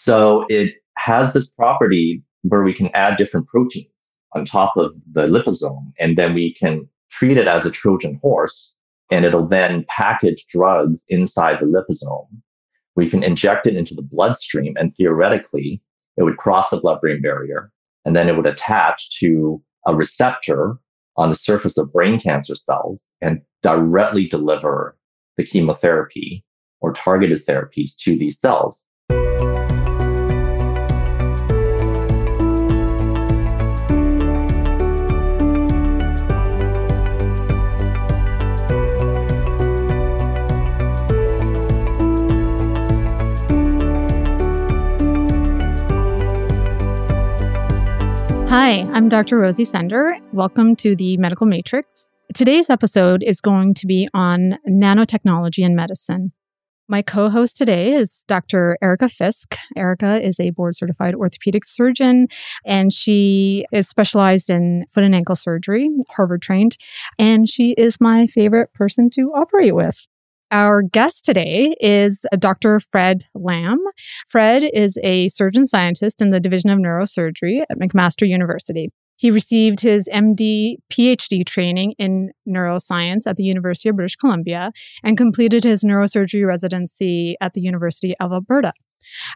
So it has this property where we can add different proteins on top of the liposome, and then we can treat it as a Trojan horse, and it'll then package drugs inside the liposome. We can inject it into the bloodstream, and theoretically, it would cross the blood brain barrier, and then it would attach to a receptor on the surface of brain cancer cells and directly deliver the chemotherapy or targeted therapies to these cells. Hi, I'm Dr. Rosie Sender. Welcome to the Medical Matrix. Today's episode is going to be on nanotechnology in medicine. My co host today is Dr. Erica Fisk. Erica is a board certified orthopedic surgeon and she is specialized in foot and ankle surgery, Harvard trained, and she is my favorite person to operate with. Our guest today is uh, Dr. Fred Lam. Fred is a surgeon scientist in the Division of Neurosurgery at McMaster University. He received his MD PhD training in neuroscience at the University of British Columbia and completed his neurosurgery residency at the University of Alberta.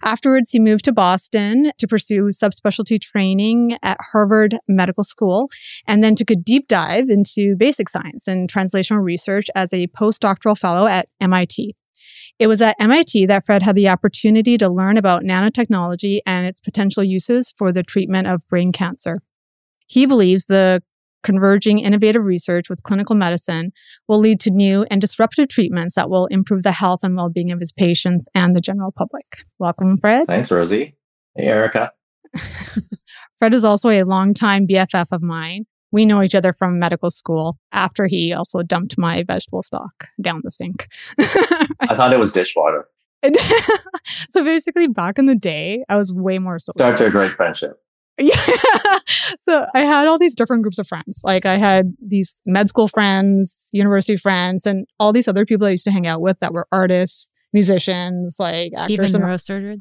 Afterwards, he moved to Boston to pursue subspecialty training at Harvard Medical School and then took a deep dive into basic science and translational research as a postdoctoral fellow at MIT. It was at MIT that Fred had the opportunity to learn about nanotechnology and its potential uses for the treatment of brain cancer. He believes the converging innovative research with clinical medicine will lead to new and disruptive treatments that will improve the health and well being of his patients and the general public. Welcome, Fred. Thanks, Rosie. Hey, Erica. Fred is also a longtime BFF of mine. We know each other from medical school after he also dumped my vegetable stock down the sink. I thought it was dishwater. so basically, back in the day, I was way more social. A great friendship. Yeah. so I had all these different groups of friends. Like I had these med school friends, university friends, and all these other people I used to hang out with that were artists, musicians, like actors. Even and neurosurgeons?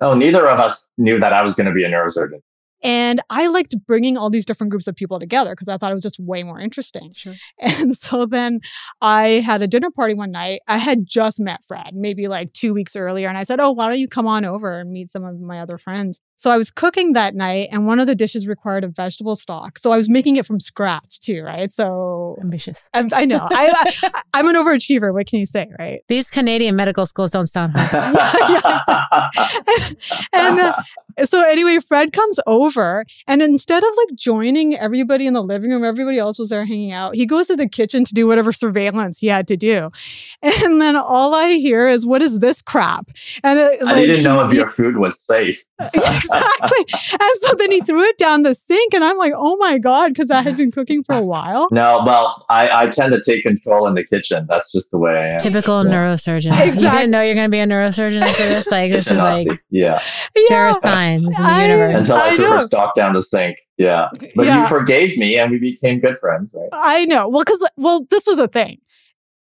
Oh, neither of us knew that I was going to be a neurosurgeon. And I liked bringing all these different groups of people together because I thought it was just way more interesting. Sure. And so then I had a dinner party one night. I had just met Fred maybe like two weeks earlier. And I said, Oh, why don't you come on over and meet some of my other friends? So I was cooking that night, and one of the dishes required a vegetable stock. So I was making it from scratch too, right? So ambitious. I'm, i know. I, I, am an overachiever. What can you say, right? These Canadian medical schools don't sound hard. yeah, yeah, and uh, so anyway, Fred comes over, and instead of like joining everybody in the living room, everybody else was there hanging out. He goes to the kitchen to do whatever surveillance he had to do, and then all I hear is, "What is this crap?" And it, like, I didn't know if your food was safe exactly. and so then he threw it down the sink, and I'm like, oh my God, because I had been cooking for a while. No, well, I, I tend to take control in the kitchen. That's just the way I am. Typical yeah. neurosurgeon. Exactly. You didn't know you're going to be a neurosurgeon after this? Like, this is like, yeah. yeah, There are signs in the I, universe. Until I, I threw her stock down the sink. Yeah. But yeah. you forgave me and we became good friends, right? I know. Well, because, well, this was a thing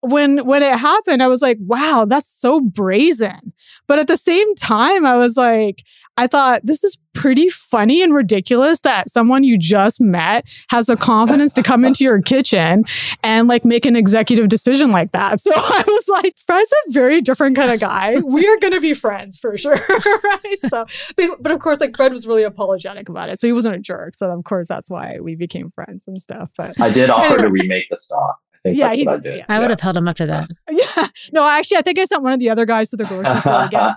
when when it happened i was like wow that's so brazen but at the same time i was like I thought this is pretty funny and ridiculous that someone you just met has the confidence to come into your kitchen and like make an executive decision like that. So I was like, Fred's a very different kind of guy. We are going to be friends for sure. right. So, but, but, of course, like Fred was really apologetic about it. So he wasn't a jerk. So of course, that's why we became friends and stuff. But I did offer anyway. to remake the stock yeah, he, I did. Yeah. I would have held him up to that. Yeah. No, actually, I think I sent one of the other guys to the grocery store again.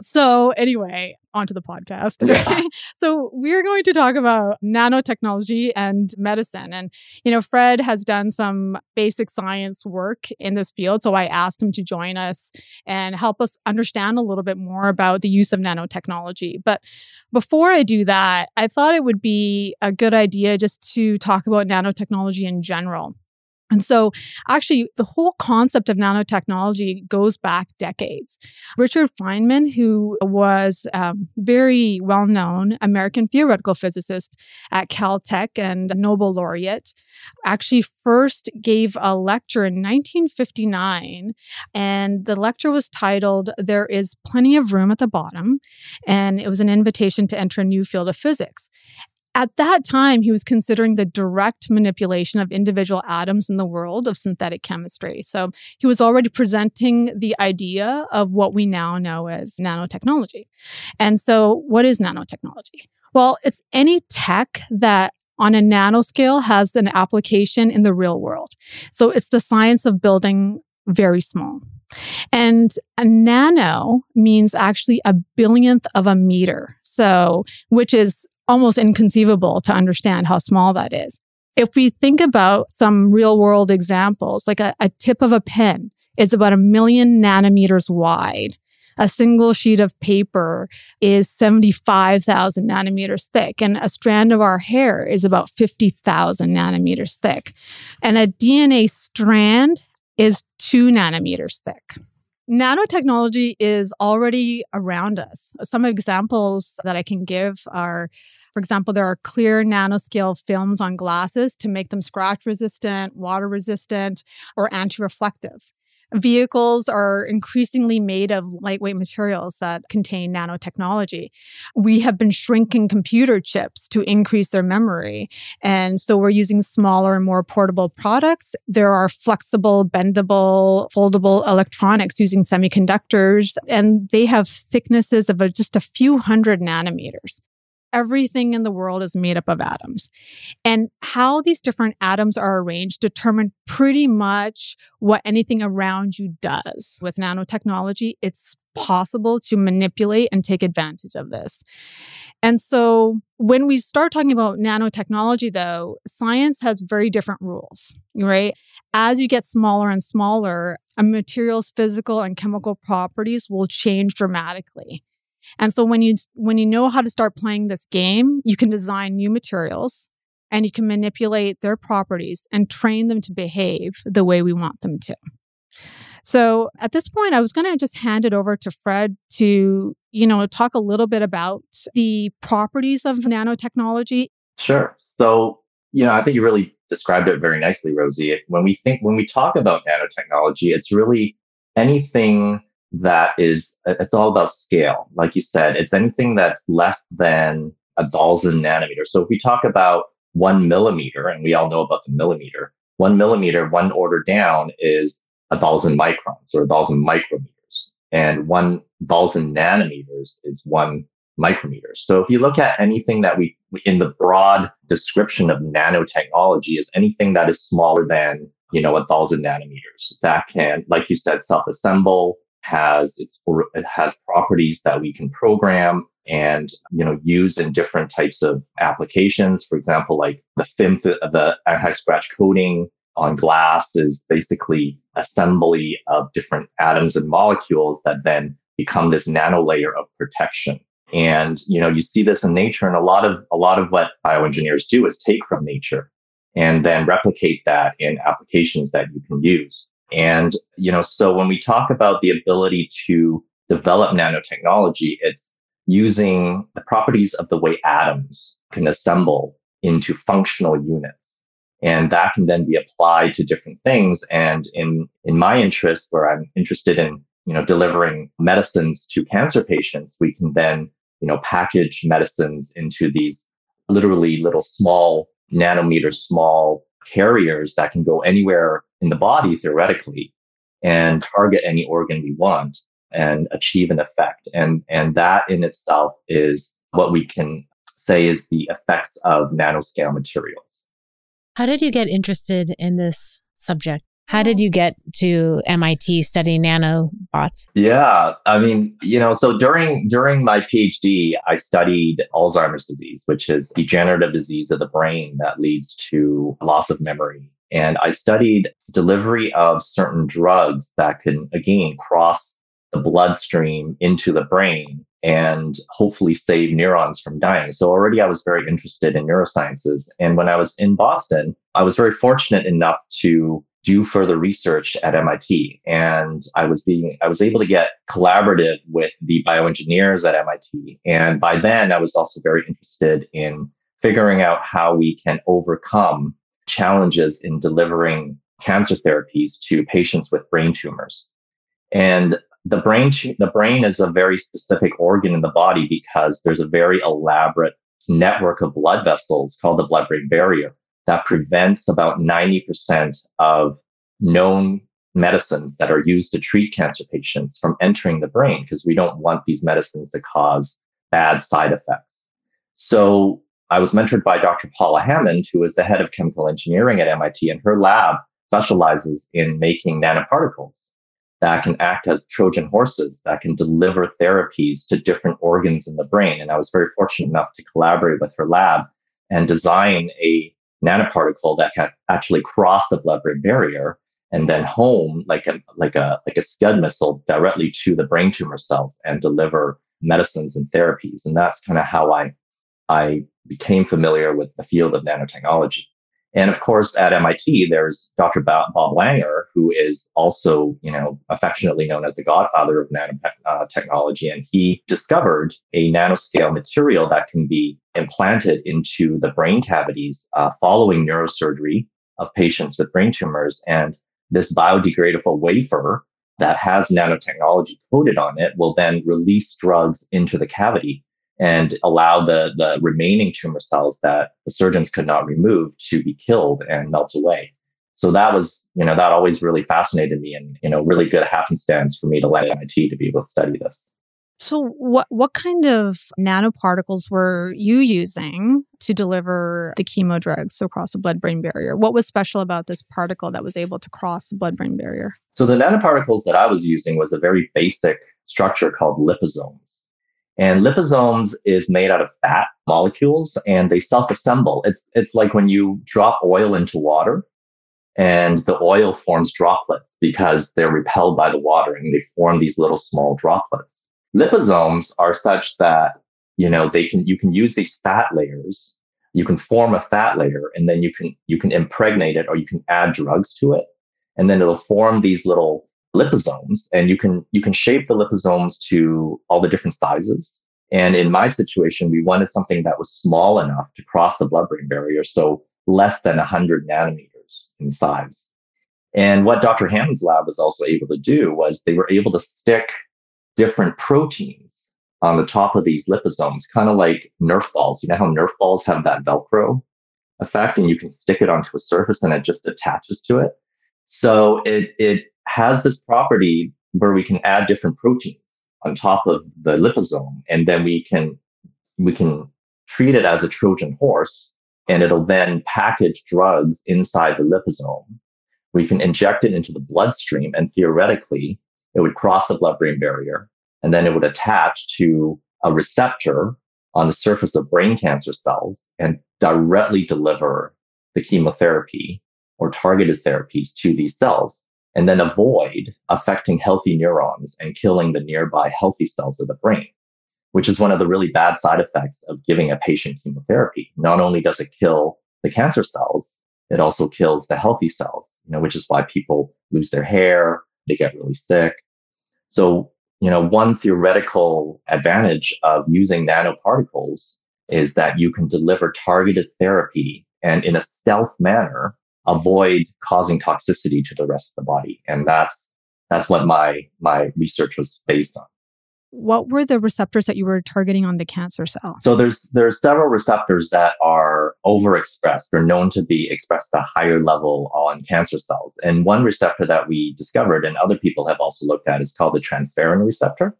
So, anyway, onto the podcast. Yeah. so, we're going to talk about nanotechnology and medicine. And, you know, Fred has done some basic science work in this field. So, I asked him to join us and help us understand a little bit more about the use of nanotechnology. But before I do that, I thought it would be a good idea just to talk about nanotechnology in general. And so, actually, the whole concept of nanotechnology goes back decades. Richard Feynman, who was a very well known American theoretical physicist at Caltech and Nobel laureate, actually first gave a lecture in 1959. And the lecture was titled, There is Plenty of Room at the Bottom. And it was an invitation to enter a new field of physics. At that time, he was considering the direct manipulation of individual atoms in the world of synthetic chemistry. So he was already presenting the idea of what we now know as nanotechnology. And so, what is nanotechnology? Well, it's any tech that on a nanoscale has an application in the real world. So it's the science of building very small. And a nano means actually a billionth of a meter. So, which is almost inconceivable to understand how small that is. If we think about some real world examples, like a, a tip of a pen is about a million nanometers wide. A single sheet of paper is 75,000 nanometers thick, and a strand of our hair is about 50,000 nanometers thick. And a DNA strand is two nanometers thick. Nanotechnology is already around us. Some examples that I can give are for example, there are clear nanoscale films on glasses to make them scratch resistant, water resistant, or anti reflective. Vehicles are increasingly made of lightweight materials that contain nanotechnology. We have been shrinking computer chips to increase their memory. And so we're using smaller and more portable products. There are flexible, bendable, foldable electronics using semiconductors, and they have thicknesses of just a few hundred nanometers everything in the world is made up of atoms. And how these different atoms are arranged determine pretty much what anything around you does. With nanotechnology, it's possible to manipulate and take advantage of this. And so when we start talking about nanotechnology, though, science has very different rules, right? As you get smaller and smaller, a material's physical and chemical properties will change dramatically. And so when you when you know how to start playing this game, you can design new materials and you can manipulate their properties and train them to behave the way we want them to. So at this point I was going to just hand it over to Fred to, you know, talk a little bit about the properties of nanotechnology. Sure. So, you know, I think you really described it very nicely, Rosie. When we think when we talk about nanotechnology, it's really anything that is it's all about scale. Like you said it's anything that's less than a thousand nanometers. So if we talk about one millimeter and we all know about the millimeter one millimeter one order down is a thousand microns or a thousand micrometers. And one thousand nanometers is one micrometer. So if you look at anything that we in the broad description of nanotechnology is anything that is smaller than you know a thousand nanometers that can like you said self-assemble has its it has properties that we can program and you know use in different types of applications. For example, like the FIM, the anti-scratch coating on glass is basically assembly of different atoms and molecules that then become this nano layer of protection. And you know you see this in nature, and a lot of a lot of what bioengineers do is take from nature and then replicate that in applications that you can use. And, you know, so when we talk about the ability to develop nanotechnology, it's using the properties of the way atoms can assemble into functional units. And that can then be applied to different things. And in, in my interest, where I'm interested in, you know, delivering medicines to cancer patients, we can then, you know, package medicines into these literally little small nanometer small carriers that can go anywhere in the body theoretically and target any organ we want and achieve an effect. And, and that in itself is what we can say is the effects of nanoscale materials. How did you get interested in this subject? How did you get to MIT studying nanobots? Yeah, I mean, you know, so during during my PhD, I studied Alzheimer's disease, which is degenerative disease of the brain that leads to loss of memory. And I studied delivery of certain drugs that can again cross the bloodstream into the brain and hopefully save neurons from dying. So already I was very interested in neurosciences. And when I was in Boston, I was very fortunate enough to do further research at MIT. And I was being, I was able to get collaborative with the bioengineers at MIT. And by then I was also very interested in figuring out how we can overcome challenges in delivering cancer therapies to patients with brain tumors. And the brain, the brain is a very specific organ in the body because there's a very elaborate network of blood vessels called the blood brain barrier that prevents about 90% of known medicines that are used to treat cancer patients from entering the brain because we don't want these medicines to cause bad side effects. So I was mentored by Dr. Paula Hammond, who is the head of chemical engineering at MIT, and her lab specializes in making nanoparticles that can act as Trojan horses that can deliver therapies to different organs in the brain. And I was very fortunate enough to collaborate with her lab and design a nanoparticle that can actually cross the blood-brain barrier and then home like a like a like a scud missile directly to the brain tumor cells and deliver medicines and therapies. And that's kind of how I I became familiar with the field of nanotechnology. And of course, at MIT, there's Dr. Bob Langer, who is also, you know, affectionately known as the godfather of nanotechnology. And he discovered a nanoscale material that can be implanted into the brain cavities uh, following neurosurgery of patients with brain tumors. And this biodegradable wafer that has nanotechnology coated on it will then release drugs into the cavity and allow the, the remaining tumor cells that the surgeons could not remove to be killed and melt away. So that was, you know, that always really fascinated me and, you know, really good happenstance for me to land MIT to be able to study this. So what what kind of nanoparticles were you using to deliver the chemo drugs across the blood-brain barrier? What was special about this particle that was able to cross the blood-brain barrier? So the nanoparticles that I was using was a very basic structure called liposomes. And liposomes is made out of fat molecules and they self-assemble. It's it's like when you drop oil into water and the oil forms droplets because they're repelled by the water and they form these little small droplets. Liposomes are such that you know they can you can use these fat layers, you can form a fat layer and then you can you can impregnate it or you can add drugs to it and then it'll form these little liposomes and you can you can shape the liposomes to all the different sizes. And in my situation we wanted something that was small enough to cross the blood brain barrier so less than 100 nanometers in size. And what dr hammond's lab was also able to do was they were able to stick different proteins on the top of these liposomes kind of like nerf balls. You know how nerf balls have that velcro effect and you can stick it onto a surface and it just attaches to it? So it it has this property where we can add different proteins on top of the liposome, and then we can we can treat it as a Trojan horse, and it'll then package drugs inside the liposome. We can inject it into the bloodstream, and theoretically, it would cross the blood-brain barrier, and then it would attach to a receptor on the surface of brain cancer cells and directly deliver the chemotherapy or targeted therapies to these cells and then avoid affecting healthy neurons and killing the nearby healthy cells of the brain, which is one of the really bad side effects of giving a patient chemotherapy. Not only does it kill the cancer cells, it also kills the healthy cells, you know, which is why people lose their hair, they get really sick. So, you know, one theoretical advantage of using nanoparticles is that you can deliver targeted therapy and in a stealth manner avoid causing toxicity to the rest of the body. And that's that's what my my research was based on. What were the receptors that you were targeting on the cancer cell? So there's there's several receptors that are overexpressed. They're known to be expressed at a higher level on cancer cells. And one receptor that we discovered and other people have also looked at is called the transferrin receptor.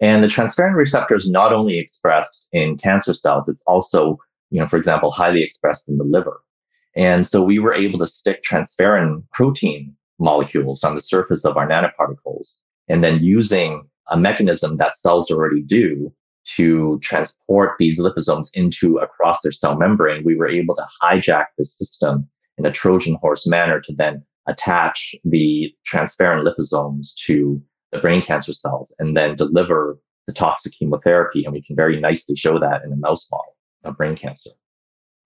And the transferrin receptor is not only expressed in cancer cells, it's also, you know, for example, highly expressed in the liver. And so we were able to stick transferrin protein molecules on the surface of our nanoparticles and then using a mechanism that cells already do to transport these liposomes into across their cell membrane, we were able to hijack the system in a Trojan horse manner to then attach the transferrin liposomes to the brain cancer cells and then deliver the toxic chemotherapy. And we can very nicely show that in a mouse model of brain cancer.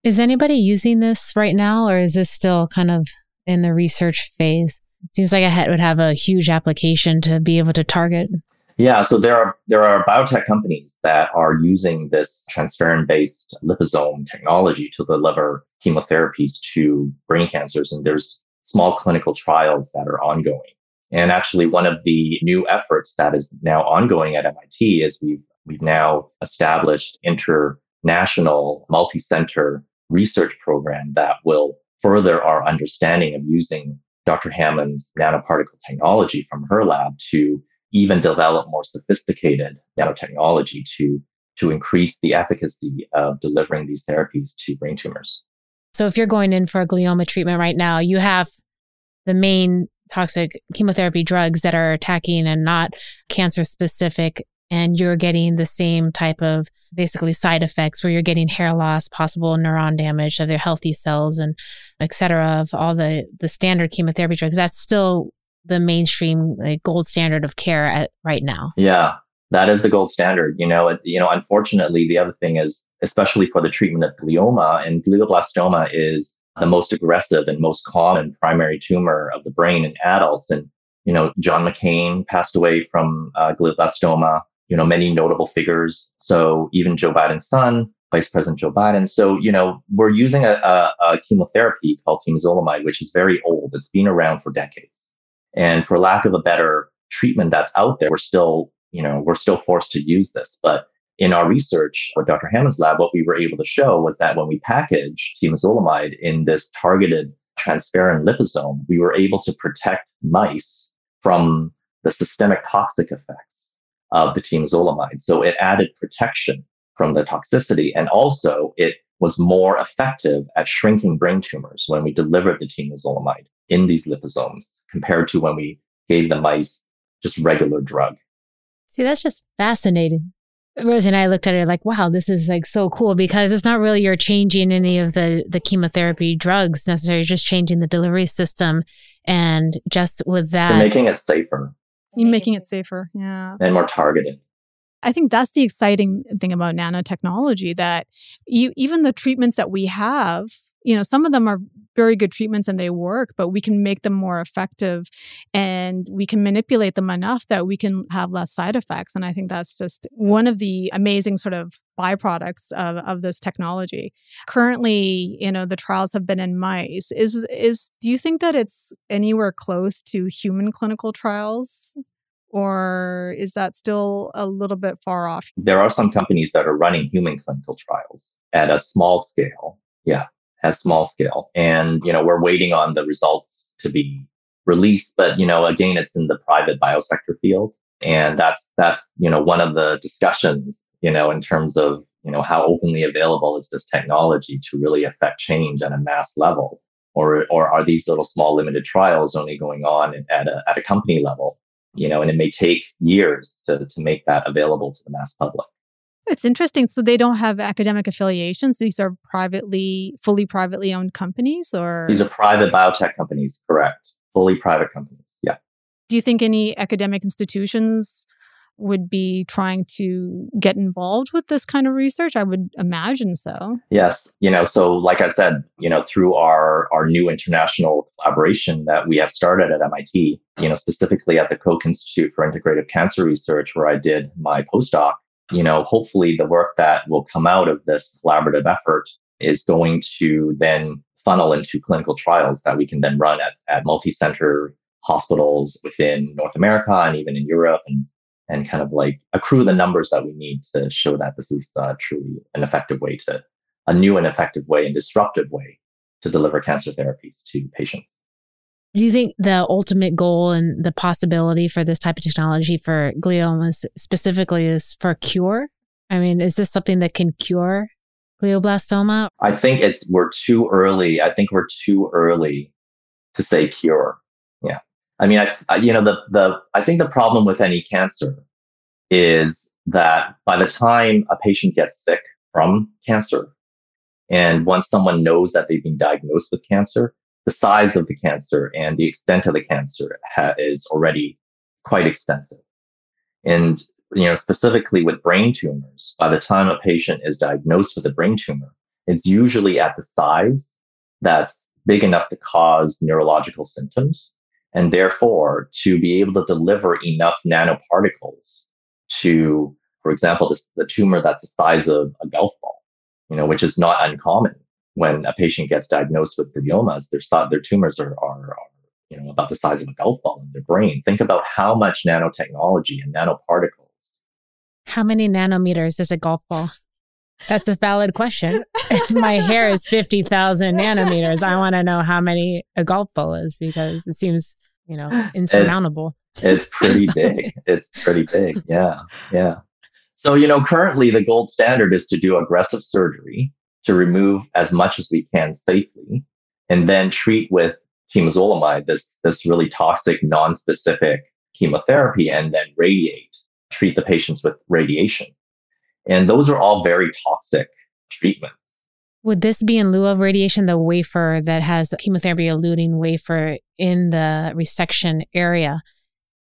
Is anybody using this right now, or is this still kind of in the research phase? It seems like it would have a huge application to be able to target. Yeah, so there are there are biotech companies that are using this transferrin based liposome technology to deliver chemotherapies to brain cancers, and there's small clinical trials that are ongoing. And actually, one of the new efforts that is now ongoing at MIT is we've we've now established international multi-center research program that will further our understanding of using Dr. Hammond's nanoparticle technology from her lab to even develop more sophisticated nanotechnology to, to increase the efficacy of delivering these therapies to brain tumors. So if you're going in for a glioma treatment right now, you have the main toxic chemotherapy drugs that are attacking and not cancer specific and you're getting the same type of basically side effects where you're getting hair loss, possible neuron damage of their healthy cells and et cetera of all the, the standard chemotherapy drugs. That's still the mainstream like, gold standard of care at right now. Yeah, that is the gold standard. You know, it, you know, unfortunately, the other thing is, especially for the treatment of glioma and glioblastoma is the most aggressive and most common primary tumor of the brain in adults. And, you know, John McCain passed away from uh, glioblastoma you know, many notable figures. So even Joe Biden's son, Vice President Joe Biden. So, you know, we're using a, a, a chemotherapy called temozolomide, which is very old. It's been around for decades. And for lack of a better treatment that's out there, we're still, you know, we're still forced to use this. But in our research with Dr. Hammond's lab, what we were able to show was that when we package temozolomide in this targeted transferrin liposome, we were able to protect mice from the systemic toxic effects of the temozolomide. So it added protection from the toxicity. And also it was more effective at shrinking brain tumors when we delivered the temozolomide in these liposomes compared to when we gave the mice just regular drug. See, that's just fascinating. Rosie and I looked at it like, wow, this is like so cool because it's not really you're changing any of the the chemotherapy drugs necessarily, just changing the delivery system. And just was that They're making it safer. You're making it safer. Yeah. And more targeted. I think that's the exciting thing about nanotechnology that you, even the treatments that we have, you know, some of them are very good treatments and they work, but we can make them more effective and we can manipulate them enough that we can have less side effects. And I think that's just one of the amazing sort of byproducts of, of this technology. Currently, you know, the trials have been in mice. Is is do you think that it's anywhere close to human clinical trials? Or is that still a little bit far off? There are some companies that are running human clinical trials at a small scale. Yeah at small scale. And, you know, we're waiting on the results to be released. But, you know, again, it's in the private biosector field. And that's, that's, you know, one of the discussions, you know, in terms of, you know, how openly available is this technology to really affect change at a mass level? Or, or are these little small limited trials only going on at a, at a company level? You know, and it may take years to, to make that available to the mass public. It's interesting. So they don't have academic affiliations. These are privately, fully privately owned companies, or these are private biotech companies. Correct, fully private companies. Yeah. Do you think any academic institutions would be trying to get involved with this kind of research? I would imagine so. Yes, you know, so like I said, you know, through our our new international collaboration that we have started at MIT, you know, specifically at the Koch Institute for Integrative Cancer Research, where I did my postdoc you know, hopefully the work that will come out of this collaborative effort is going to then funnel into clinical trials that we can then run at, at multi-center hospitals within North America and even in Europe and and kind of like accrue the numbers that we need to show that this is uh, truly an effective way to a new and effective way and disruptive way to deliver cancer therapies to patients. Do you think the ultimate goal and the possibility for this type of technology for gliomas specifically is for cure? I mean, is this something that can cure glioblastoma? I think it's we're too early. I think we're too early to say cure. I mean, I you know the the I think the problem with any cancer is that by the time a patient gets sick from cancer, and once someone knows that they've been diagnosed with cancer, the size of the cancer and the extent of the cancer ha- is already quite extensive. And you know, specifically with brain tumors, by the time a patient is diagnosed with a brain tumor, it's usually at the size that's big enough to cause neurological symptoms. And therefore, to be able to deliver enough nanoparticles to, for example, this, the tumor that's the size of a golf ball, you know, which is not uncommon when a patient gets diagnosed with gliomas, their, their tumors are, are, are you know, about the size of a golf ball in their brain. Think about how much nanotechnology and nanoparticles. How many nanometers is a golf ball? That's a valid question. if my hair is 50,000 nanometers, I want to know how many a golf ball is because it seems, you know, insurmountable. It's, it's pretty big. it's pretty big. Yeah. Yeah. So, you know, currently the gold standard is to do aggressive surgery to remove as much as we can safely and then treat with temozolomide, this, this really toxic, non-specific chemotherapy, and then radiate, treat the patients with radiation. And those are all very toxic treatments. Would this be in lieu of radiation, the wafer that has chemotherapy eluting wafer in the resection area?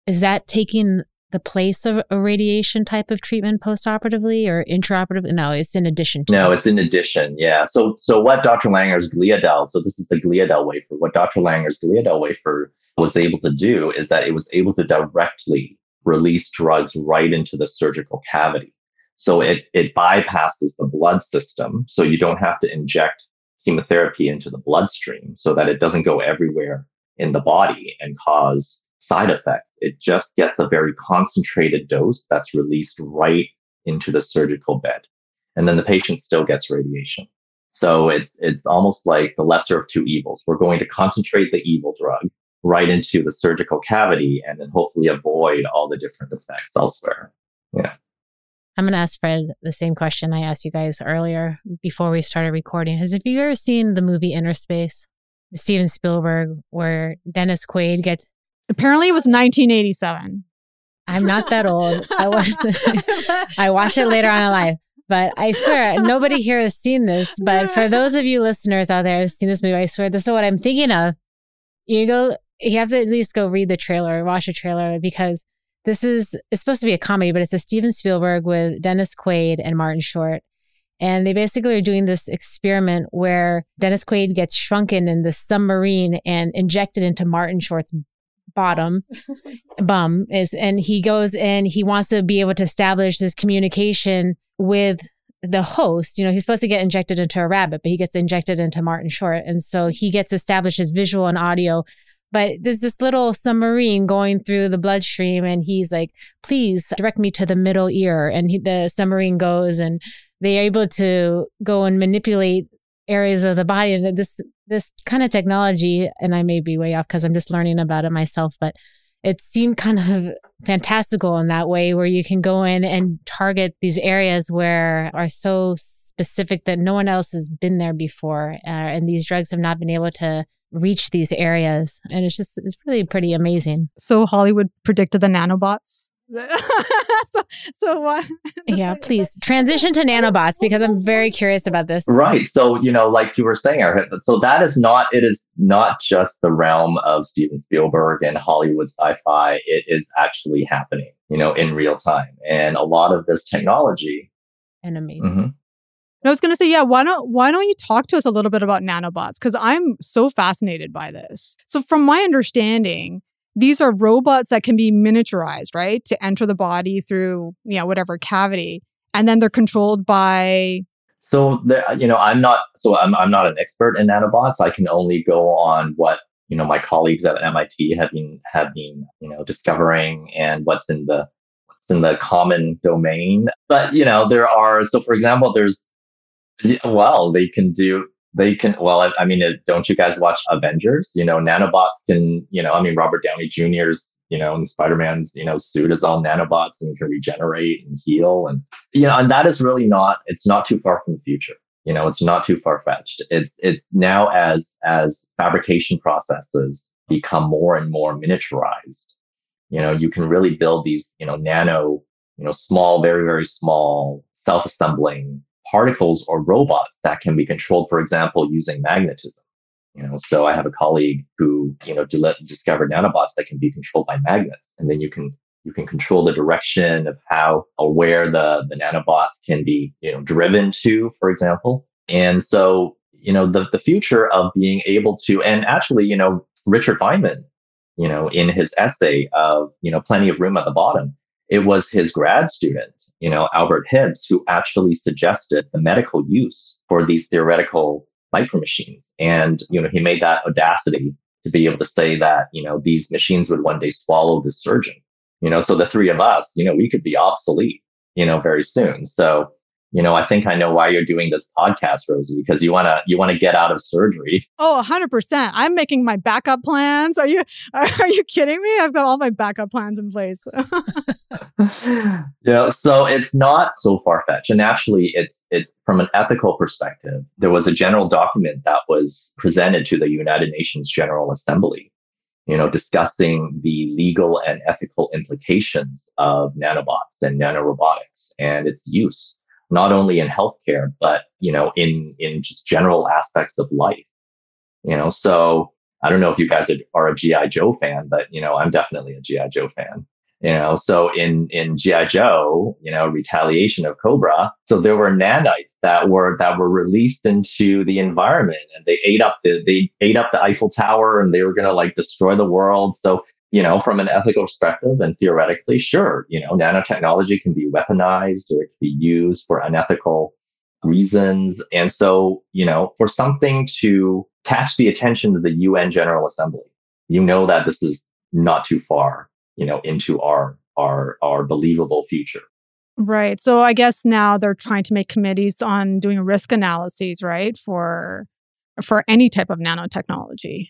Is that taking the place of a radiation type of treatment postoperatively or intraoperatively? No, it's in addition to. No, it's in addition. Yeah. So, so what Dr. Langer's Gliadel, so this is the Gliadel wafer. What Dr. Langer's Gliadel wafer was able to do is that it was able to directly release drugs right into the surgical cavity. So it, it bypasses the blood system. So you don't have to inject chemotherapy into the bloodstream so that it doesn't go everywhere in the body and cause side effects. It just gets a very concentrated dose that's released right into the surgical bed. And then the patient still gets radiation. So it's, it's almost like the lesser of two evils. We're going to concentrate the evil drug right into the surgical cavity and then hopefully avoid all the different effects elsewhere. Yeah. I'm going to ask Fred the same question I asked you guys earlier before we started recording. Has have you ever seen the movie Innerspace? Steven Spielberg, where Dennis Quaid gets. Apparently, it was 1987. I'm not that old. I was. I watched it later on in life, but I swear nobody here has seen this. But for those of you listeners out there who've seen this movie, I swear this is what I'm thinking of. You go. You have to at least go read the trailer, watch a trailer, because this is it's supposed to be a comedy, but it's a Steven Spielberg with Dennis Quaid and Martin Short. And they basically are doing this experiment where Dennis Quaid gets shrunken in the submarine and injected into Martin Short's bottom bum is and he goes and he wants to be able to establish this communication with the host, you know, he's supposed to get injected into a rabbit, but he gets injected into Martin Short. And so he gets established as visual and audio but there's this little submarine going through the bloodstream, and he's like, please direct me to the middle ear. And he, the submarine goes, and they're able to go and manipulate areas of the body. And this, this kind of technology, and I may be way off because I'm just learning about it myself, but it seemed kind of fantastical in that way where you can go in and target these areas where are so specific that no one else has been there before uh, and these drugs have not been able to reach these areas. And it's just, it's really pretty amazing. So Hollywood predicted the nanobots. so, so what? yeah, please transition to nanobots because I'm very curious about this. Right. So, you know, like you were saying, so that is not, it is not just the realm of Steven Spielberg and Hollywood sci fi. It is actually happening, you know, in real time. And a lot of this technology. And amazing. Mm-hmm. I was going to say, yeah, why don't why don't you talk to us a little bit about nanobots? Because I'm so fascinated by this. So, from my understanding, these are robots that can be miniaturized, right, to enter the body through you know, whatever cavity, and then they're controlled by. So, you know, I'm not so I'm I'm not an expert in nanobots. I can only go on what you know my colleagues at MIT have been have been you know discovering and what's in the what's in the common domain. But you know, there are so for example, there's yeah, well, they can do. They can. Well, I, I mean, don't you guys watch Avengers? You know, nanobots can. You know, I mean, Robert Downey Jr.'s. You know, and Spider Man's. You know, suit is all nanobots and can regenerate and heal, and you know, and that is really not. It's not too far from the future. You know, it's not too far fetched. It's it's now as as fabrication processes become more and more miniaturized. You know, you can really build these. You know, nano. You know, small, very very small, self-assembling particles or robots that can be controlled, for example, using magnetism. You know, so I have a colleague who, you know, discovered nanobots that can be controlled by magnets. And then you can you can control the direction of how or where the, the nanobots can be, you know, driven to, for example. And so, you know, the, the future of being able to, and actually, you know, Richard Feynman, you know, in his essay of, you know, plenty of room at the bottom, it was his grad student, you know, Albert Hibbs, who actually suggested the medical use for these theoretical micro machines. And, you know, he made that audacity to be able to say that, you know, these machines would one day swallow the surgeon. You know, so the three of us, you know, we could be obsolete, you know, very soon. So you know, I think I know why you're doing this podcast, Rosie, because you want to you want to get out of surgery. Oh, 100%. I'm making my backup plans. Are you are you kidding me? I've got all my backup plans in place. yeah, so it's not so far-fetched. And actually it's it's from an ethical perspective. There was a general document that was presented to the United Nations General Assembly, you know, discussing the legal and ethical implications of nanobots and nanorobotics and its use not only in healthcare, but, you know, in, in just general aspects of life, you know, so I don't know if you guys are a GI Joe fan, but, you know, I'm definitely a GI Joe fan. You know, so in in GI Joe, you know, retaliation of Cobra. So there were nanites that were that were released into the environment, and they ate up the they ate up the Eiffel Tower, and they were going to like destroy the world. So you know, from an ethical perspective and theoretically, sure, you know, nanotechnology can be weaponized or it can be used for unethical reasons. And so, you know, for something to catch the attention of the UN General Assembly, you know that this is not too far, you know, into our our our believable future. Right. So I guess now they're trying to make committees on doing risk analyses, right? For for any type of nanotechnology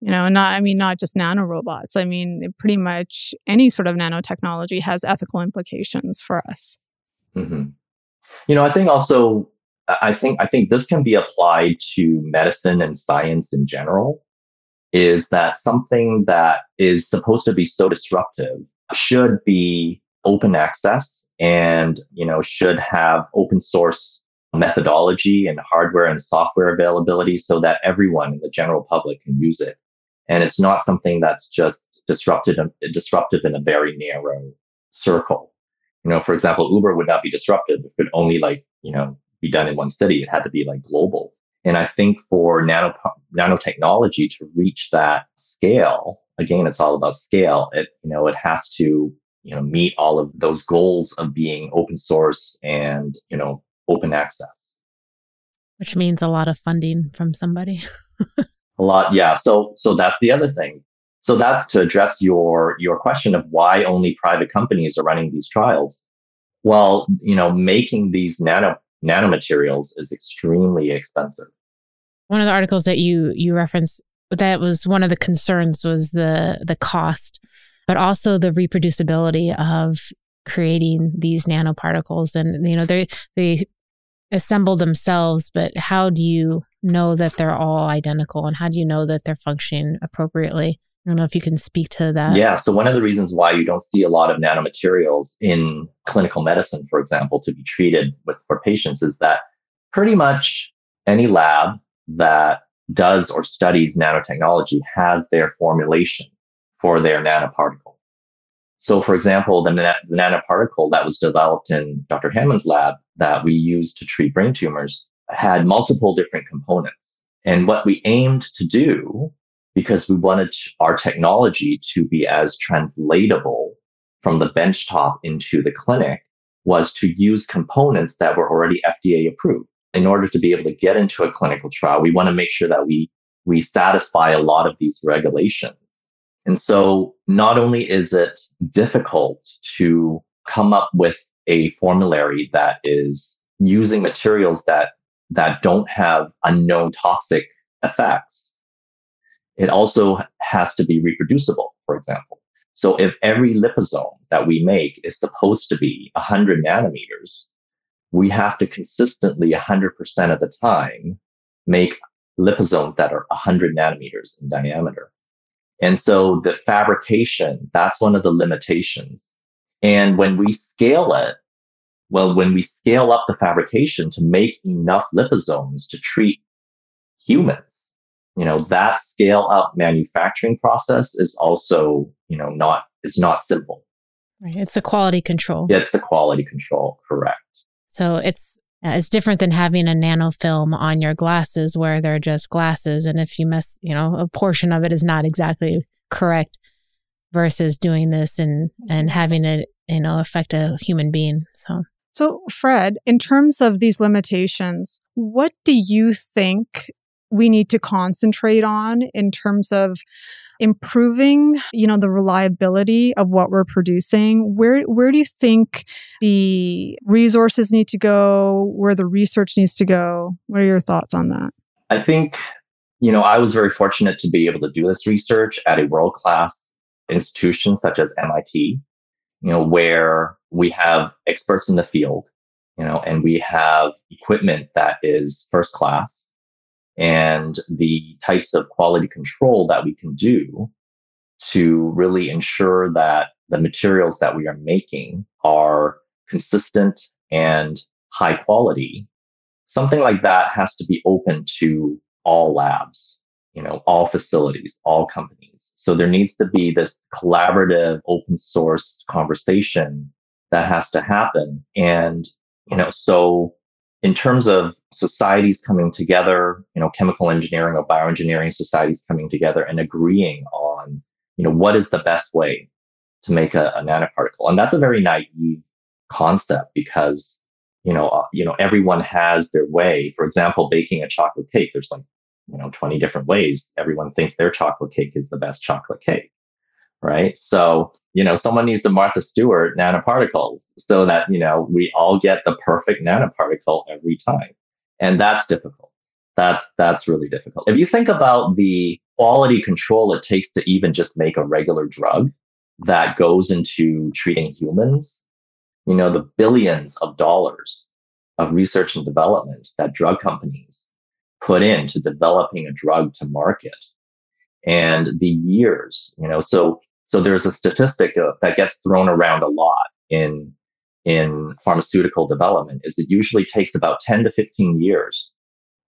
you know not i mean not just nanorobots i mean pretty much any sort of nanotechnology has ethical implications for us. Mm-hmm. you know i think also i think i think this can be applied to medicine and science in general is that something that is supposed to be so disruptive should be open access and you know should have open source methodology and hardware and software availability so that everyone in the general public can use it and it's not something that's just disruptive, um, disruptive in a very narrow circle. You know, for example, Uber would not be disruptive it could only like, you know, be done in one city. It had to be like global. And I think for nano, nanotechnology to reach that scale, again, it's all about scale. It, you know, it has to, you know, meet all of those goals of being open source and, you know, open access. Which means a lot of funding from somebody. A lot, yeah. So so that's the other thing. So that's to address your your question of why only private companies are running these trials. Well, you know, making these nano nanomaterials is extremely expensive. One of the articles that you you referenced that was one of the concerns was the the cost, but also the reproducibility of creating these nanoparticles and you know they they assemble themselves, but how do you know that they're all identical and how do you know that they're functioning appropriately? I don't know if you can speak to that. Yeah. So, one of the reasons why you don't see a lot of nanomaterials in clinical medicine, for example, to be treated with for patients is that pretty much any lab that does or studies nanotechnology has their formulation for their nanoparticle. So, for example, the, na- the nanoparticle that was developed in Dr. Hammond's lab that we use to treat brain tumors had multiple different components. And what we aimed to do, because we wanted our technology to be as translatable from the benchtop into the clinic, was to use components that were already FDA approved. In order to be able to get into a clinical trial, we want to make sure that we, we satisfy a lot of these regulations. And so not only is it difficult to come up with a formulary that is using materials that that don't have unknown toxic effects, it also has to be reproducible, for example. So if every liposome that we make is supposed to be 100 nanometers, we have to consistently 100% of the time make liposomes that are 100 nanometers in diameter. And so the fabrication, that's one of the limitations. And when we scale it, well, when we scale up the fabrication to make enough liposomes to treat humans, you know, that scale up manufacturing process is also, you know, not, is not simple. Right. It's the quality control. It's the quality control. Correct. So it's, it's different than having a nanofilm on your glasses where they're just glasses. And if you mess, you know, a portion of it is not exactly correct versus doing this and, and mm-hmm. having it, you know, affect a human being. So. So, Fred, in terms of these limitations, what do you think we need to concentrate on in terms of improving you know the reliability of what we're producing? Where where do you think the resources need to go? Where the research needs to go? What are your thoughts on that? I think you know i was very fortunate to be able to do this research at a world class institution such as mit you know where we have experts in the field you know and we have equipment that is first class and the types of quality control that we can do to really ensure that the materials that we are making are consistent and high quality. Something like that has to be open to all labs, you know, all facilities, all companies. So there needs to be this collaborative open source conversation that has to happen. And, you know, so in terms of societies coming together, you know, chemical engineering or bioengineering societies coming together and agreeing on, you know, what is the best way to make a, a nanoparticle. And that's a very naive concept because, you know, uh, you know, everyone has their way. For example, baking a chocolate cake, there's like, you know, 20 different ways. Everyone thinks their chocolate cake is the best chocolate cake. Right. So you know, someone needs the Martha Stewart nanoparticles so that, you know, we all get the perfect nanoparticle every time. And that's difficult. That's, that's really difficult. If you think about the quality control it takes to even just make a regular drug that goes into treating humans, you know, the billions of dollars of research and development that drug companies put into developing a drug to market and the years, you know, so so there's a statistic uh, that gets thrown around a lot in in pharmaceutical development is it usually takes about 10 to 15 years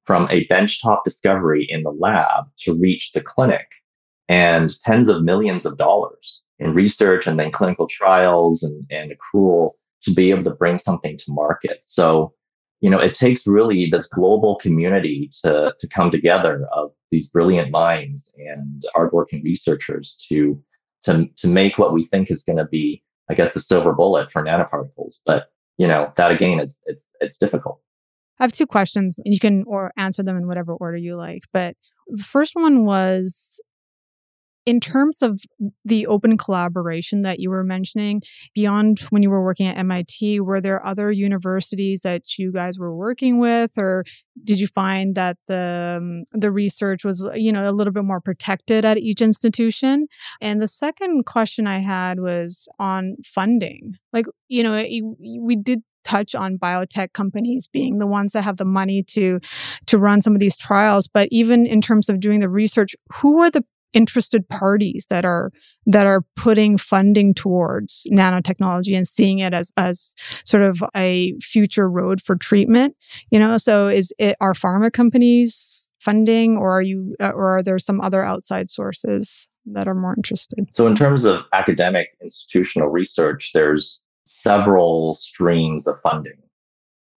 from a benchtop discovery in the lab to reach the clinic and tens of millions of dollars in research and then clinical trials and, and accrual to be able to bring something to market. So, you know, it takes really this global community to, to come together of these brilliant minds and hardworking researchers to to to make what we think is going to be, I guess, the silver bullet for nanoparticles. But you know, that again, it's it's it's difficult. I have two questions, and you can or answer them in whatever order you like. But the first one was in terms of the open collaboration that you were mentioning, beyond when you were working at MIT, were there other universities that you guys were working with, or did you find that the um, the research was you know a little bit more protected at each institution? And the second question I had was on funding. Like you know, we did touch on biotech companies being the ones that have the money to to run some of these trials but even in terms of doing the research who are the interested parties that are that are putting funding towards nanotechnology and seeing it as as sort of a future road for treatment you know? So is it are pharma companies funding or are you uh, or are there some other outside sources that are more interested? So in terms of academic institutional research there's several streams of funding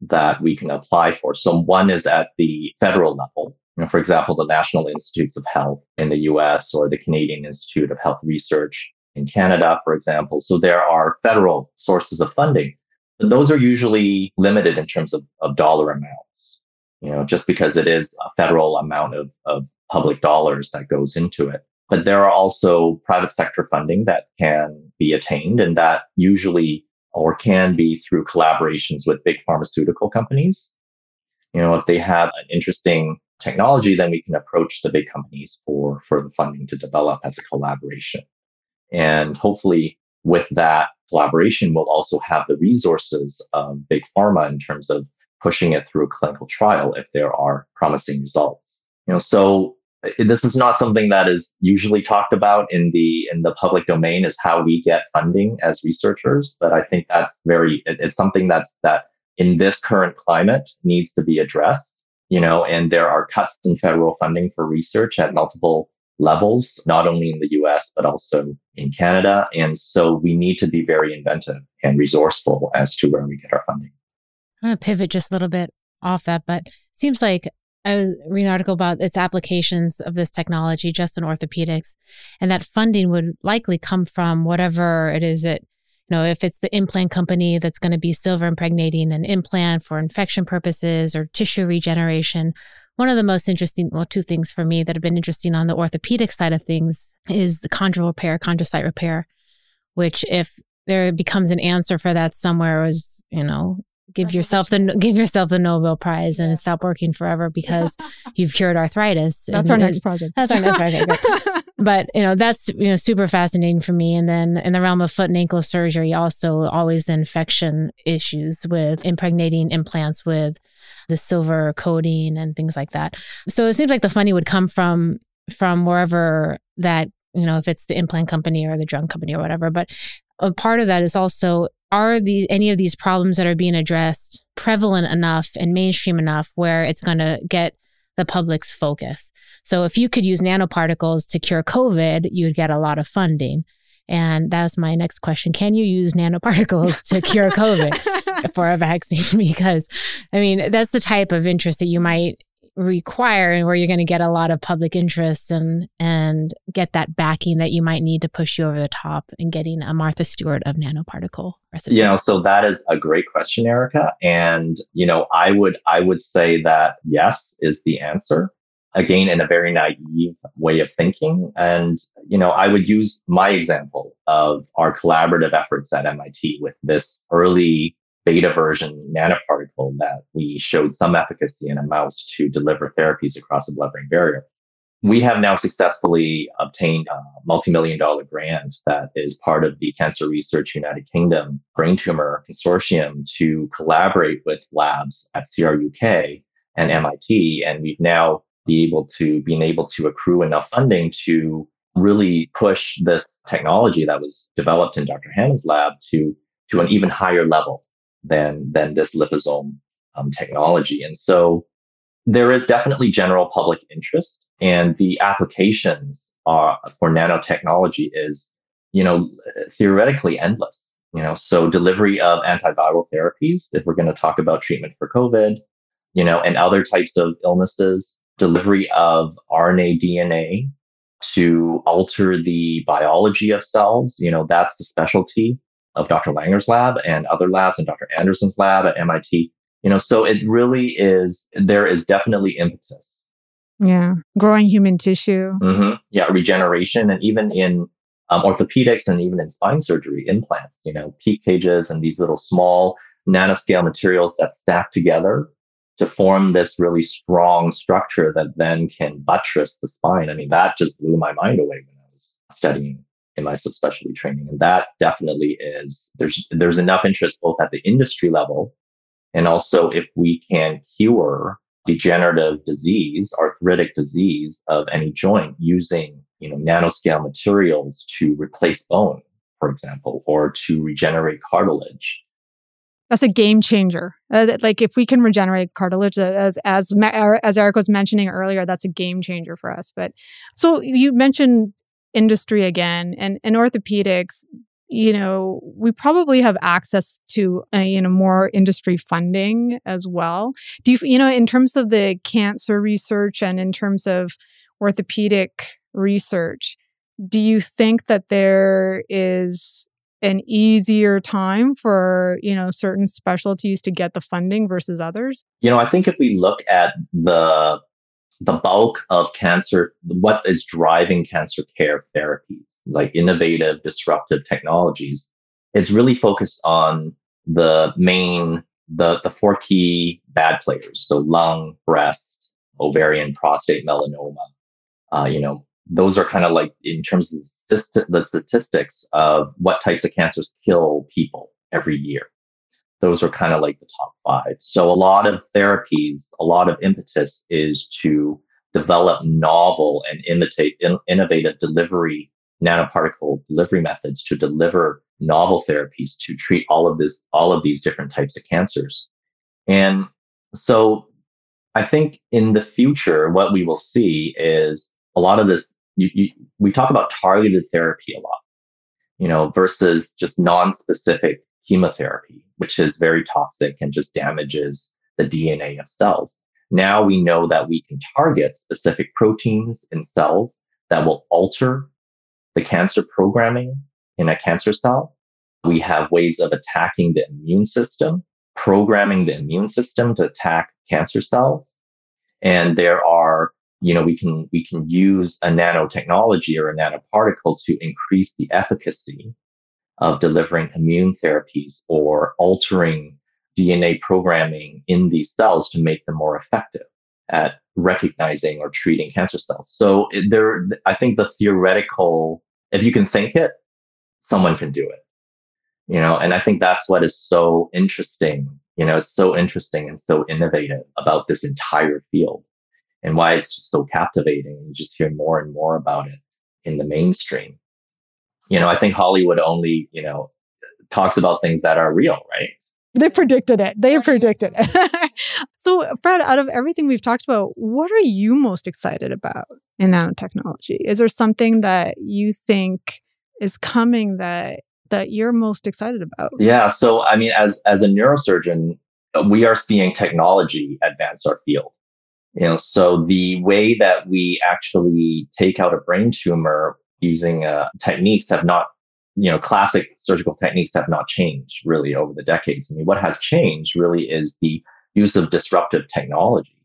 that we can apply for. So one is at the federal level know, for example, the National Institutes of Health in the US or the Canadian Institute of Health Research in Canada, for example. So there are federal sources of funding. But those are usually limited in terms of, of dollar amounts, you know, just because it is a federal amount of, of public dollars that goes into it. But there are also private sector funding that can be attained, and that usually or can be through collaborations with big pharmaceutical companies. You know, if they have an interesting technology, then we can approach the big companies for, for the funding to develop as a collaboration. And hopefully with that collaboration, we'll also have the resources of big pharma in terms of pushing it through a clinical trial if there are promising results. You know, so eh, this is not something that is usually talked about in the in the public domain is how we get funding as researchers but i think that's very it, it's something that's that in this current climate needs to be addressed you know, and there are cuts in federal funding for research at multiple levels, not only in the US, but also in Canada. And so we need to be very inventive and resourceful as to where we get our funding. I'm going to pivot just a little bit off that, but seems like I was reading an article about its applications of this technology just in orthopedics, and that funding would likely come from whatever it is that, know, if it's the implant company that's going to be silver impregnating an implant for infection purposes or tissue regeneration. One of the most interesting, well, two things for me that have been interesting on the orthopedic side of things is the chondral repair, chondrocyte repair, which if there becomes an answer for that somewhere is, you know, give yourself the give yourself the Nobel Prize and stop working forever because you've cured arthritis. That's and, our next project. That's our next project. but you know that's you know super fascinating for me. And then in the realm of foot and ankle surgery, also always infection issues with impregnating implants with the silver coating and things like that. So it seems like the funding would come from from wherever that you know if it's the implant company or the drug company or whatever. But a part of that is also are the any of these problems that are being addressed prevalent enough and mainstream enough where it's going to get the public's focus. So if you could use nanoparticles to cure COVID, you'd get a lot of funding. And that's my next question. Can you use nanoparticles to cure COVID for a vaccine? Because, I mean, that's the type of interest that you might require and where you're going to get a lot of public interest and and get that backing that you might need to push you over the top and getting a Martha Stewart of nanoparticle recipe? You know, so that is a great question, Erica. And, you know, I would I would say that yes is the answer. Again, in a very naive way of thinking. And, you know, I would use my example of our collaborative efforts at MIT with this early beta version nanoparticle that we showed some efficacy in a mouse to deliver therapies across the blood brain barrier. We have now successfully obtained a multi-million dollar grant that is part of the Cancer Research United Kingdom Brain Tumor Consortium to collaborate with labs at CRUK and MIT. And we've now be able to been able to accrue enough funding to really push this technology that was developed in Dr. Hammond's lab to, to an even higher level than than this liposome um, technology. And so there is definitely general public interest, and the applications are for nanotechnology is you know theoretically endless. You know, so delivery of antiviral therapies, if we're going to talk about treatment for COVID, you know, and other types of illnesses, delivery of RNA DNA to alter the biology of cells, you know, that's the specialty of Dr. Langer's lab and other labs and Dr. Anderson's lab at MIT. You know, so it really is, there is definitely impetus. Yeah. Growing human tissue. Mm-hmm. Yeah. Regeneration. And even in um, orthopedics and even in spine surgery, implants, you know, PEEK cages and these little small nanoscale materials that stack together to form this really strong structure that then can buttress the spine. I mean, that just blew my mind away when I was studying in my subspecialty training. And that definitely is there's there's enough interest both at the industry level and also if we can cure degenerative disease, arthritic disease of any joint using you know nanoscale materials to replace bone, for example, or to regenerate cartilage. That's a game changer. Uh, like if we can regenerate cartilage, uh, as as as Eric was mentioning earlier, that's a game changer for us. But so you mentioned industry again and in orthopedics you know we probably have access to you know more industry funding as well. Do you you know in terms of the cancer research and in terms of orthopedic research do you think that there is an easier time for you know certain specialties to get the funding versus others? You know i think if we look at the the bulk of cancer, what is driving cancer care therapies, like innovative, disruptive technologies, it's really focused on the main, the, the four key bad players. So lung, breast, ovarian, prostate, melanoma. Uh, you know, those are kind of like in terms of the statistics of what types of cancers kill people every year those are kind of like the top five. So a lot of therapies, a lot of impetus is to develop novel and imitate in, innovative delivery nanoparticle delivery methods to deliver novel therapies to treat all of this all of these different types of cancers and so I think in the future, what we will see is a lot of this. You, you, we talk about targeted therapy a lot, you know, versus just non-specific chemotherapy, which is very toxic and just damages the DNA of cells. Now we know that we can target specific proteins in cells that will alter the cancer programming in a cancer cell. We have ways of attacking the immune system, programming the immune system to attack cancer cells. And there are, you know, we can, we can use a nanotechnology or a nanoparticle to increase the efficacy of delivering immune therapies or altering DNA programming in these cells to make them more effective at recognizing or treating cancer cells. So there, I think the theoretical, if you can think it, someone can do it. You know, and I think that's what is so interesting. You know, it's so interesting and so innovative about this entire field and why it's just so captivating. You just hear more and more about it in the mainstream. You know, I think Hollywood only, you know, talks about things that are real, right? They predicted it. They predicted it. so, Fred, out of everything we've talked about, what are you most excited about in nanotechnology? Is there something that you think is coming that that you're most excited about? Yeah. So, I mean, as as a neurosurgeon, we are seeing technology advance our field. You know, so the way that we actually take out a brain tumor using uh, techniques have not you know, classic surgical techniques have not changed really over the decades. I mean, what has changed really is the use of disruptive technology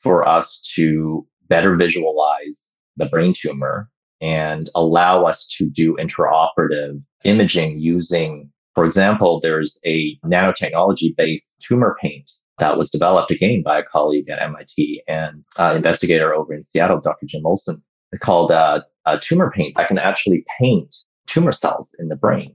for us to better visualize the brain tumor and allow us to do intraoperative imaging using, for example, there's a nanotechnology based tumor paint that was developed again by a colleague at MIT and uh, investigator over in Seattle, Dr. Jim Olson, called uh, a tumor paint I can actually paint tumor cells in the brain.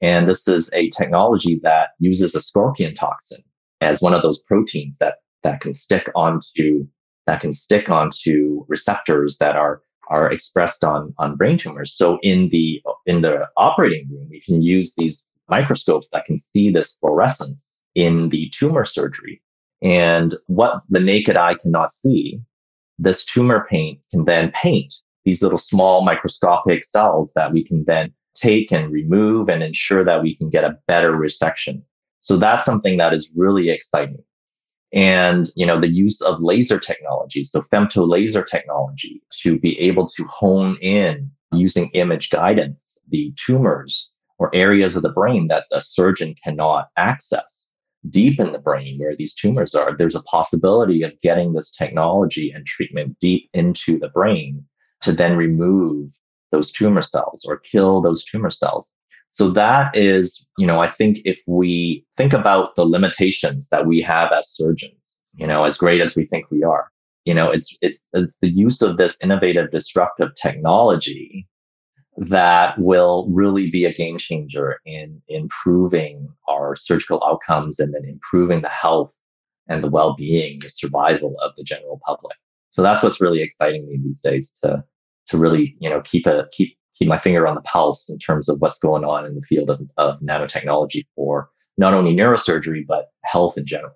And this is a technology that uses a scorpion toxin as one of those proteins that, that can stick onto that can stick onto receptors that are are expressed on on brain tumors. So in the in the operating room, we can use these microscopes that can see this fluorescence in the tumor surgery. And what the naked eye cannot see, this tumor paint can then paint these little small microscopic cells that we can then take and remove and ensure that we can get a better resection. So that's something that is really exciting. And, you know, the use of laser technology, so femto laser technology to be able to hone in using image guidance, the tumors or areas of the brain that the surgeon cannot access deep in the brain where these tumors are. There's a possibility of getting this technology and treatment deep into the brain to then remove those tumor cells or kill those tumor cells. So that is, you know, I think if we think about the limitations that we have as surgeons, you know, as great as we think we are, you know, it's it's it's the use of this innovative disruptive technology that will really be a game changer in improving our surgical outcomes and then improving the health and the well-being, the survival of the general public. So that's what's really exciting me these days to to really, you know, keep a keep keep my finger on the pulse in terms of what's going on in the field of, of nanotechnology for not only neurosurgery but health in general.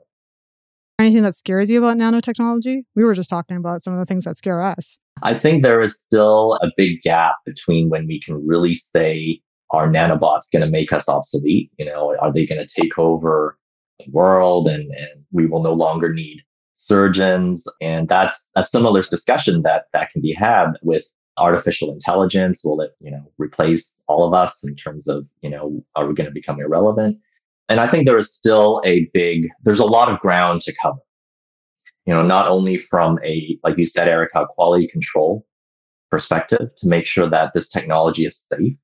Anything that scares you about nanotechnology? We were just talking about some of the things that scare us. I think there is still a big gap between when we can really say are nanobots going to make us obsolete? You know, are they going to take over the world and, and we will no longer need surgeons? And that's a similar discussion that that can be had with artificial intelligence? Will it you know replace all of us in terms of you know are we going to become irrelevant? And i think there is still a big there's a lot of ground to cover. You know not only from a like you said erica quality control perspective to make sure that this technology is safe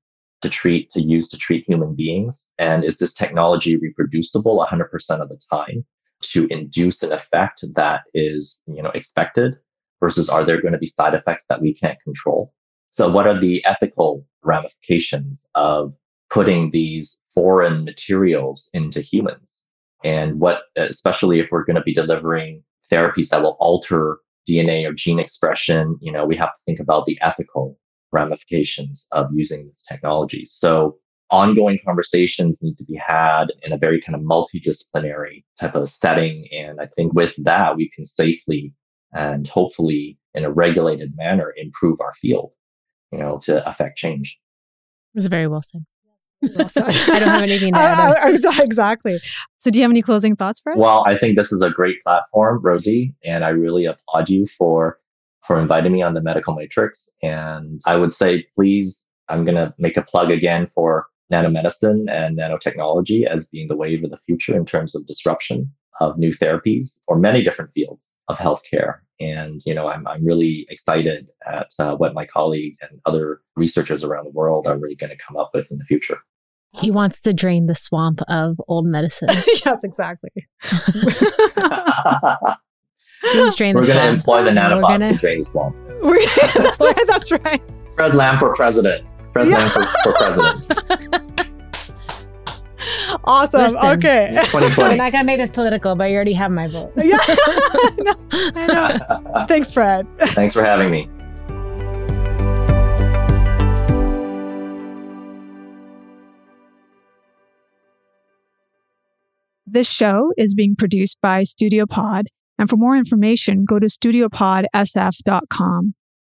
to treat to use to treat human beings and is this technology reproducible 100% of the time to induce an effect that is you know expected versus are there going to be side effects that we can't control? So what are the ethical ramifications of putting these foreign materials into humans? And what, especially if we're going to be delivering therapies that will alter DNA or gene expression, you know, we have to think about the ethical ramifications of using this technology. So ongoing conversations need to be had in a very kind of multidisciplinary type of setting. And I think with that, we can safely and hopefully in a regulated manner improve our field, you know, to affect change. It was very well said. Well said. I don't have anything to add. I- I- exactly. So, do you have any closing thoughts, Fred? Well, I think this is a great platform, Rosie, and I really applaud you for for inviting me on the Medical Matrix. And I would say, please, I'm going to make a plug again for nanomedicine and nanotechnology as being the wave of the future in terms of disruption of new therapies for many different fields of healthcare. And you know, I'm I'm really excited at uh, what my colleagues and other researchers around the world are really going to come up with in the future. He wants to drain the swamp of old medicine. yes, exactly. He's drain We're going to employ the and we're nanobots gonna- to drain the swamp. That's right. That's right. Fred Lam for president. Fred Yeah. Lam for, for president. Awesome. Listen. Okay. I'm 2020. not gonna make this political, but you already have my vote. yeah. No, I know. Thanks, Fred. Thanks for having me. This show is being produced by Studio Pod, and for more information, go to studiopodsf.com.